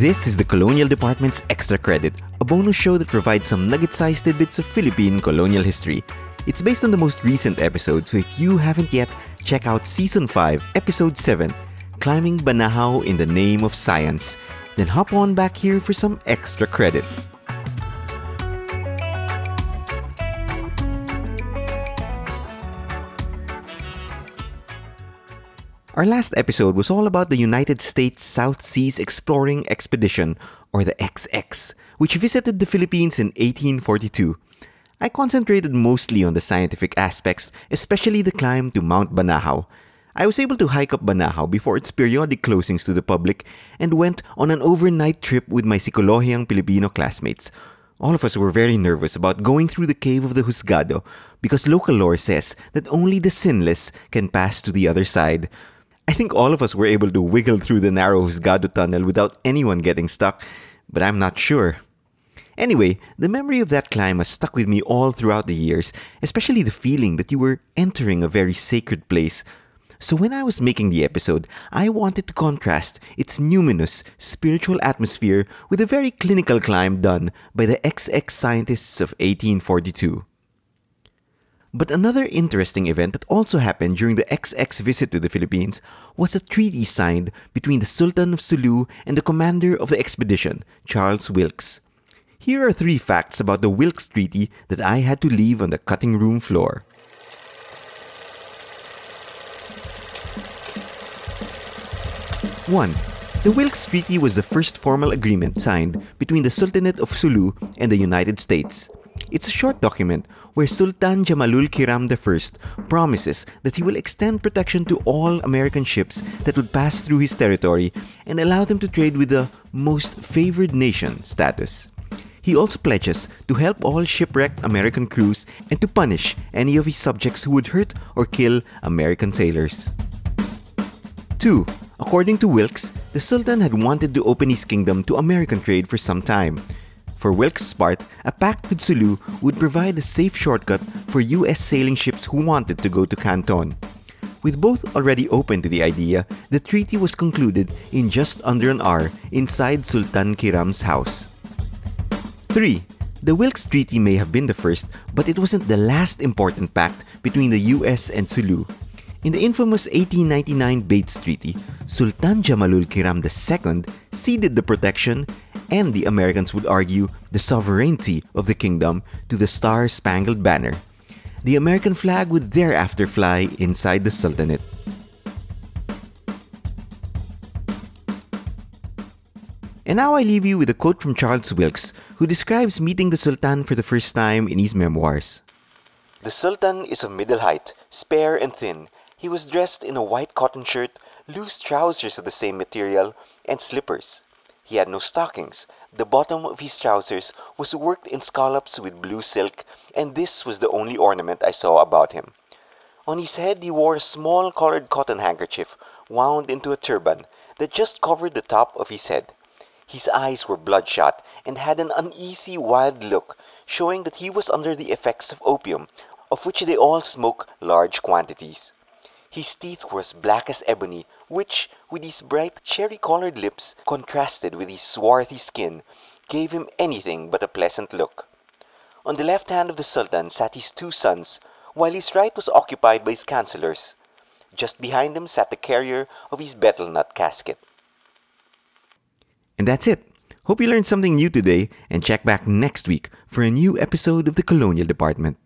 This is the Colonial Department's Extra Credit, a bonus show that provides some nugget sized tidbits of Philippine colonial history. It's based on the most recent episode, so if you haven't yet, check out Season 5, Episode 7 Climbing Banahaw in the Name of Science. Then hop on back here for some extra credit. Our last episode was all about the United States South Seas Exploring Expedition, or the Ex Ex, which visited the Philippines in 1842. I concentrated mostly on the scientific aspects, especially the climb to Mount Banahaw. I was able to hike up Banahaw before its periodic closings to the public and went on an overnight trip with my Psikolohiyang Filipino classmates. All of us were very nervous about going through the cave of the Juzgado because local lore says that only the sinless can pass to the other side. I think all of us were able to wiggle through the narrow Juzgado tunnel without anyone getting stuck, but I'm not sure. Anyway, the memory of that climb has stuck with me all throughout the years, especially the feeling that you were entering a very sacred place. So when I was making the episode, I wanted to contrast its numinous spiritual atmosphere with a very clinical climb done by the Ex Ex scientists of 1842. But another interesting event that also happened during the Ex Ex visit to the Philippines was a treaty signed between the Sultan of Sulu and the commander of the expedition, Charles Wilkes. Here are three facts about the Wilkes Treaty that I had to leave on the cutting room floor. 1. The Wilkes Treaty was the first formal agreement signed between the Sultanate of Sulu and the United States. It's a short document where Sultan Jamalul Kiram I promises that he will extend protection to all American ships that would pass through his territory and allow them to trade with the most favored nation status. He also pledges to help all shipwrecked American crews and to punish any of his subjects who would hurt or kill American sailors. 2. According to Wilkes, the Sultan had wanted to open his kingdom to American trade for some time. For Wilkes' part, a pact with Sulu would provide a safe shortcut for US sailing ships who wanted to go to Canton. With both already open to the idea, the treaty was concluded in just under an hour inside Sultan Kiram's house. 3. The Wilkes Treaty may have been the first, but it wasn't the last important pact between the US and Sulu. In the infamous 1899 Bates Treaty, Sultan Jamalul Kiram II ceded the protection and the Americans would argue the sovereignty of the kingdom to the Star Spangled Banner. The American flag would thereafter fly inside the Sultanate. And now I leave you with a quote from Charles Wilkes, who describes meeting the Sultan for the first time in his memoirs. The Sultan is of middle height, spare and thin. He was dressed in a white cotton shirt, loose trousers of the same material, and slippers. He had no stockings. The bottom of his trousers was worked in scallops with blue silk, and this was the only ornament I saw about him. On his head he wore a small colored cotton handkerchief wound into a turban that just covered the top of his head. His eyes were bloodshot and had an uneasy, wild look, showing that he was under the effects of opium, of which they all smoke large quantities. His teeth were as black as ebony, which, with his bright cherry colored lips, contrasted with his swarthy skin, gave him anything but a pleasant look. On the left hand of the Sultan sat his two sons, while his right was occupied by his councillors. Just behind them sat the carrier of his betel nut casket. And that's it. Hope you learned something new today and check back next week for a new episode of the Colonial Department.